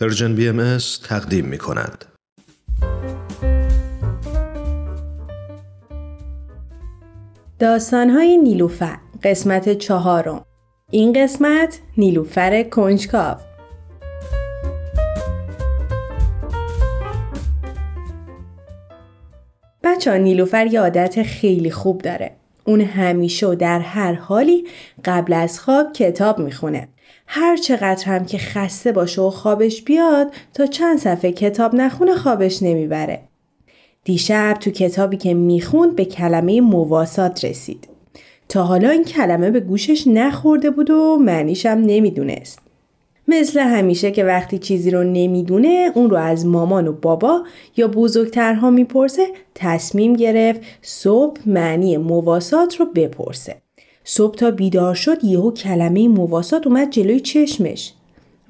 پرژن بی ام تقدیم می کند. داستانهای نیلوفر قسمت چهارم. این قسمت نیلوفر کنجکاو. بچه نیلوفر یه عادت خیلی خوب داره. اون همیشه و در هر حالی قبل از خواب کتاب می‌خونه هر چقدر هم که خسته باشه و خوابش بیاد تا چند صفحه کتاب نخونه خوابش نمی‌بره. دیشب تو کتابی که می‌خوند به کلمه مواسات رسید. تا حالا این کلمه به گوشش نخورده بود و معنیشم نمی‌دونست. مثل همیشه که وقتی چیزی رو نمی‌دونه اون رو از مامان و بابا یا بزرگترها می‌پرسه تصمیم گرفت صبح معنی مواسات رو بپرسه. صبح تا بیدار شد یهو کلمه مواسات اومد جلوی چشمش.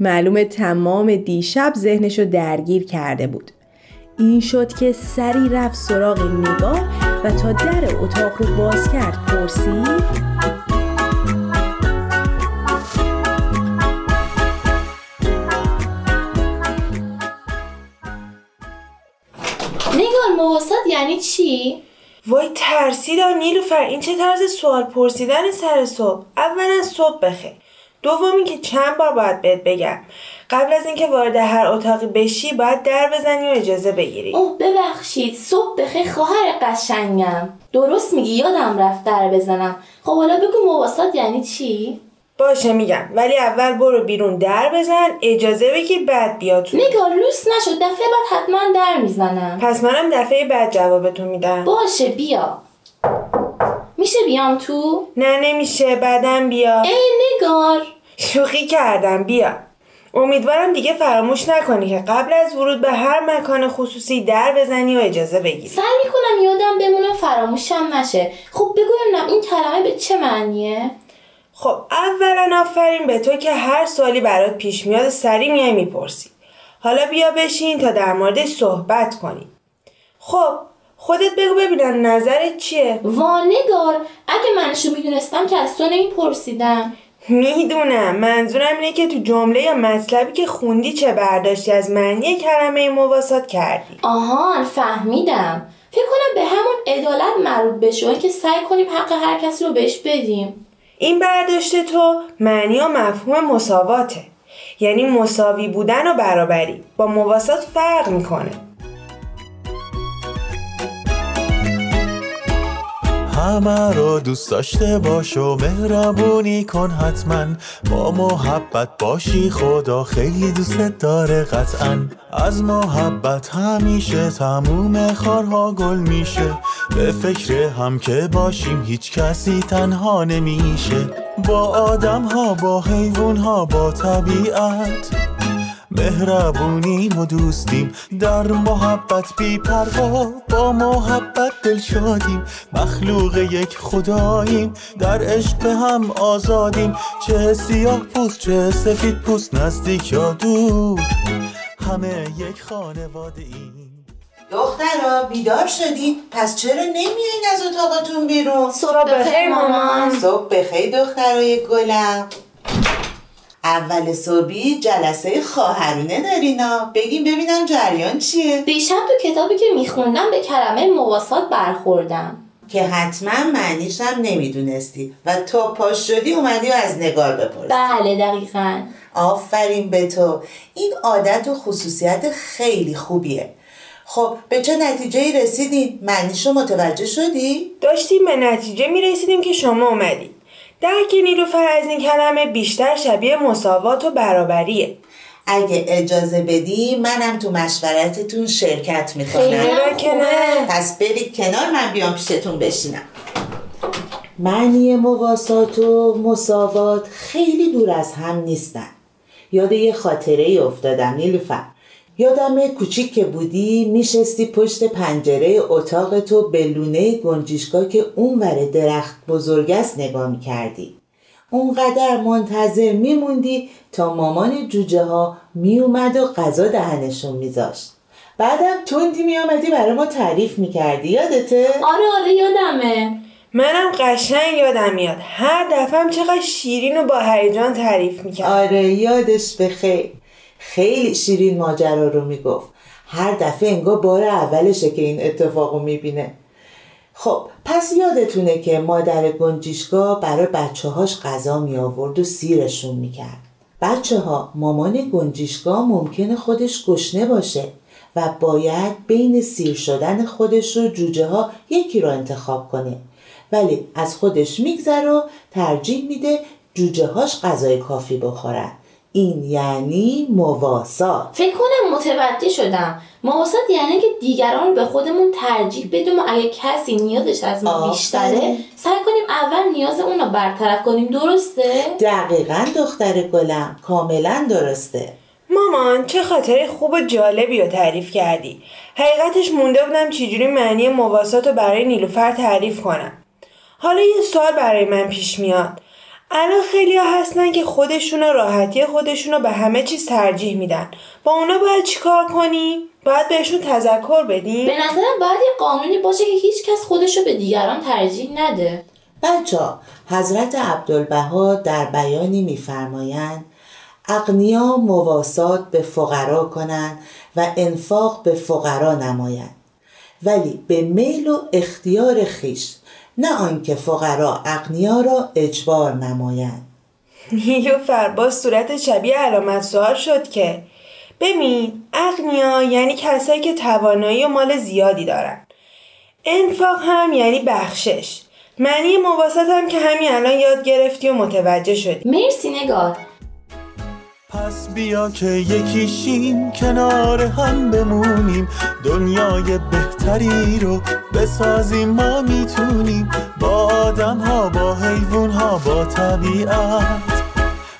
معلوم تمام دیشب ذهنش رو درگیر کرده بود. این شد که سری رفت سراغ نگار و تا در اتاق رو باز کرد پرسید نگار مواسط یعنی چی؟ وای ترسیدم نیلوفر این چه طرز سوال پرسیدن سر صبح؟ اولا صبح بخیر. دوم که چند بار باید بهت بگم. قبل از اینکه وارد هر اتاقی بشی باید در بزنی و اجازه بگیری. اوه ببخشید. صبح بخیر خواهر قشنگم. درست میگی یادم رفت در بزنم. خب حالا بگو مواسات یعنی چی؟ باشه میگم. ولی اول برو بیرون در بزن اجازه بگیر بعد بیا تو. نگار لوس نشد. دفعه بعد حتما در می‌زنم. پس منم دفعه بعد جوابتو میدم. باشه بیا. میشه بیام تو؟ نه نمیشه. بعدم بیا. ای نگار. شوخی کردم. بیا. امیدوارم دیگه فراموش نکنی که قبل از ورود به هر مکان خصوصی در بزنی و اجازه بگیری. سعی می‌کنم یادم بمونه فراموشم نشه. خب بگویم این کلمه به چه معنیه؟ خب اولا آفرین به تو که هر سوالی برات پیش میاد سری میای می‌پرسی. حالا بیا بشین تا در موردش صحبت کنیم خب خودت بگو ببینم نظرت چیه؟ وانگار اگه منشو می‌دونستم که از تو پرسیدم می‌دونم. منظورم اینه که تو جمله یا مطلبی که خوندی چه برداشتی از معنی کلمه مواسات کردی. آهان فهمیدم. فکر کنم به همون عدالت مربوط بشه که سعی کنیم حق هر کسی رو بهش بدیم. این برداشت تو معنی و مفهوم مساواته. یعنی مساوی بودن و برابری. با مواسات فرق می‌کنه. همه رو دوست داشته باش و مهربونی کن حتما. با محبت باشی خدا خیلی دوست داره قطعا. از محبت همیشه تموم خارها گل میشه. به فکر هم که باشیم هیچ کسی تنها نمیشه. با آدم ها با حیوان ها با طبیعت. مهربونیم و دوستیم. در محبت بی پروا با محبت دل شادیم. مخلوق یک خداییم. در عشق هم آزادیم. چه سیاه پوست چه سفید پوست نزدیک یا دور. همه یک خانواده ایم. دخترا بیدار شدید پس چرا نمیایین از اتاقتون بیرون؟ صبح بخیر مامان. صبح بخیر دخترای گلم. اول صبحی جلسه خواهرونه دارینا. بگیم ببینم جریان چیه. دیشب تو کتابی که میخوندم به کلمه مواسات برخوردم. که حتما معنیش هم نمی‌دونستی و تا پاش شدی اومدی و از نگار بپرسی. بله دقیقا. آفرین به تو. این عادت و خصوصیت خیلی خوبیه. خب به چه نتیجه رسیدین؟ معنیشو متوجه شدی؟ داشتیم به نتیجه می‌رسیدیم که شما اومدید درک نیلوفر از این کلمه بیشتر شبیه مساوات و برابریه. اگه اجازه بدی منم تو مشورتتون شرکت می‌کنم. خیلی که نه پس برید کنار من بیام پیشتون بشینم. معنی مواسات و مساوات خیلی دور از هم نیستن. یاد یه خاطره ای افتادم نیلوفر. یادم کوچیک که بودی میشستی پشت پنجره اتاق تو به لونه گنجیشگاه که اون ور درخت بزرگ است نگاه می‌کردی. اونقدر منتظر میموندی تا مامان جوجه ها میومد و غذا دهنشون میذاشت. بعدم تندی میامدی برای ما تعریف می‌کردی یادته؟ آره آره یادمه. منم قشنگ یادم میاد. هر دفعه چقدر شیرین و با هیجان تعریف می‌کرد آره یادش بخیر. خیلی شیرین ماجرا رو می‌گفت. هر دفعه انگار بار اولشه که این اتفاقو می‌بینه. خب پس یادتونه که مادر گنجیشگاه برای بچه هاش غذا می آورد و سیرشون می‌کرد. بچه ها مامان گنجیشگاه ممکنه خودش گشنه باشه و باید بین سیر شدن خودش و جوجه ها یکی رو انتخاب کنه. ولی از خودش میگذره و ترجیح میده جوجه هاش غذای کافی بخورن. این یعنی مواسات. فکر کنم متوجه شدم. مواسط یعنی که دیگران رو به خودمون ترجیح بدیم و اگه کسی نیازش از ما. بیشتره سعی کنیم اول نیاز اون رو برطرف کنیم. درسته؟ دقیقا دختر گلم. کاملا درسته. مامان چه خاطره خوب و جالبی رو تعریف کردی. حقیقتش مونده بودم چجوری معنی مواسات رو برای نیلوفر تعریف کنم. حالا یه سوال برای من پیش میاد. الان خیلی ها هستن که خودشون و راحتی خودشون رو به همه چیز ترجیح میدن با اونا باید چیکار کنی؟ باید بهشون تذکر بدیم؟ به نظرم باید یه قانونی باشه که هیچ کس خودش رو به دیگران ترجیح نده بچه حضرت عبدالبها در بیانی میفرمایند اغنیا مواسات به فقرا کنند و انفاق به فقرا نمایند ولی به میل و اختیار خیش نه آنکه فقرا اغنیا را اجبار نمایند. نیلوفر باز صورت شبیه علامت سوال شد که ببین اغنیا یعنی کسایی که توانایی و مال زیادی دارن. انفاق هم یعنی بخشش. معنی مواسط هم که همین الان یاد گرفتی و متوجه شدی. مرسی نگار. پس بیا که یکیشیم کنار هم بمونیم. دنیای بهتری رو بسازیم ما می‌تونیم با آدم ها با حیوان ها با طبیعت.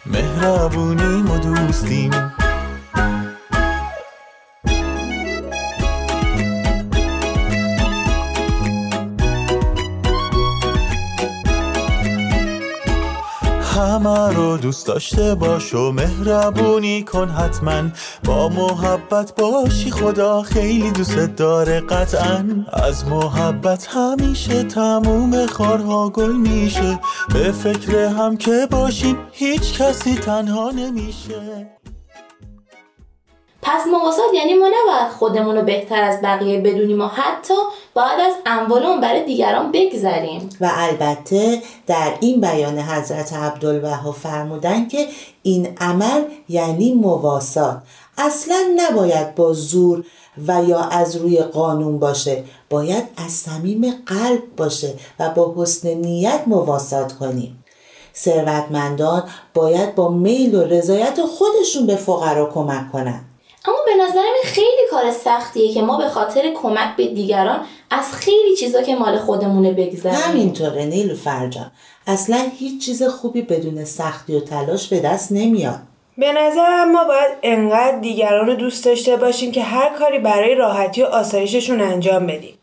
مهربونیم و دوستیم. دوست داشته باش و مهربونی کن حتما. با محبت باشی خدا خیلی دوست داره قطعا. از محبت همیشه تموم خارها گل میشه. به فکر هم که باشیم هیچ کسی تنها نمیشه. پس مواسات یعنی ما نباید خودمون رو بهتر از بقیه بدونیم و حتی باید از اموالمون برای دیگران بگذریم. و البته در این بیان حضرت عبدالبها فرمودن که این عمل یعنی مواسات اصلا نباید با زور و یا از روی قانون باشه. باید از صمیم قلب باشه و با حسن نیت مواسات کنیم. ثروتمندان باید با میل و رضایت خودشون به فقرا کمک کنن. اما به نظرم این خیلی کار سختیه که ما به خاطر کمک به دیگران از خیلی چیزا که مال خودمونه بگذریم. همینطوره نیلو فرجان. اصلا هیچ چیز خوبی بدون سختی و تلاش به دست نمیاد. به نظرم ما باید انقدر دیگران رو دوست داشته باشیم که هر کاری برای راحتی و آسایششون انجام بدیم.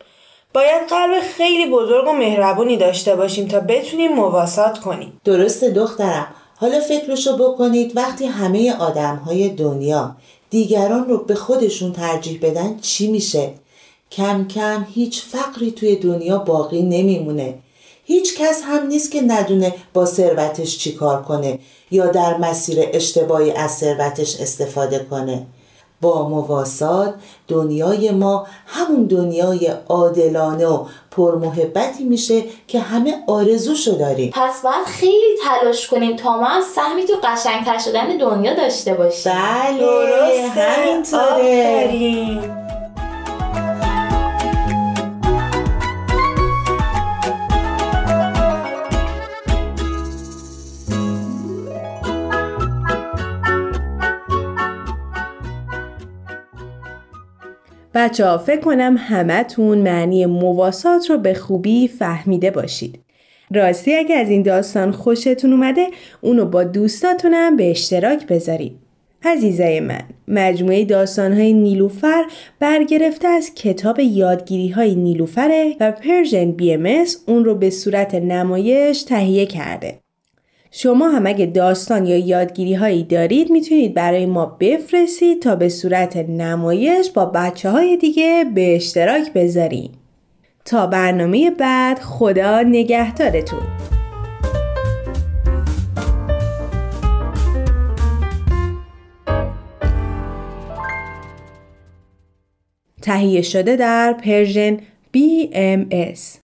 باید قلب خیلی بزرگ و مهربونی داشته باشیم تا بتونیم مواسات کنیم. درسته دخترم. حالا فکرشو بکنید وقتی همه آدم های دنیا دیگران رو به خودشون ترجیح بدن چی میشه؟ کم کم هیچ فقری توی دنیا باقی نمیمونه هیچ کس هم نیست که ندونه با ثروتش چی کار کنه یا در مسیر اشتباهی از ثروتش استفاده کنه با مواسات دنیای ما همون دنیای عادلانه و پرمحبتی میشه که همه آرزوشو داریم. پس باید خیلی تلاش کنیم تا ما هم سهمی تو قشنگتر شدن دنیا داشته باشیم. بله همینطوره. بچه ها فکر کنم همتون معنی مواسات رو به خوبی فهمیده باشید. راستی اگه از این داستان خوشتون اومده اونو با دوستاتونم به اشتراک بذارید. عزیزای من مجموعه داستانهای نیلوفر برگرفته از کتاب یادگیری های نیلوفره و Persian BM اون رو به صورت نمایش تهیه کرده. شما هم اگه داستان یا یادگیری هایی دارید می‌تونید برای ما بفرستید تا به صورت نمایش با بچه های دیگه به اشتراک بذاریم. تا برنامه بعد خدا نگهدارتون. تهیه شده در پرژن BMS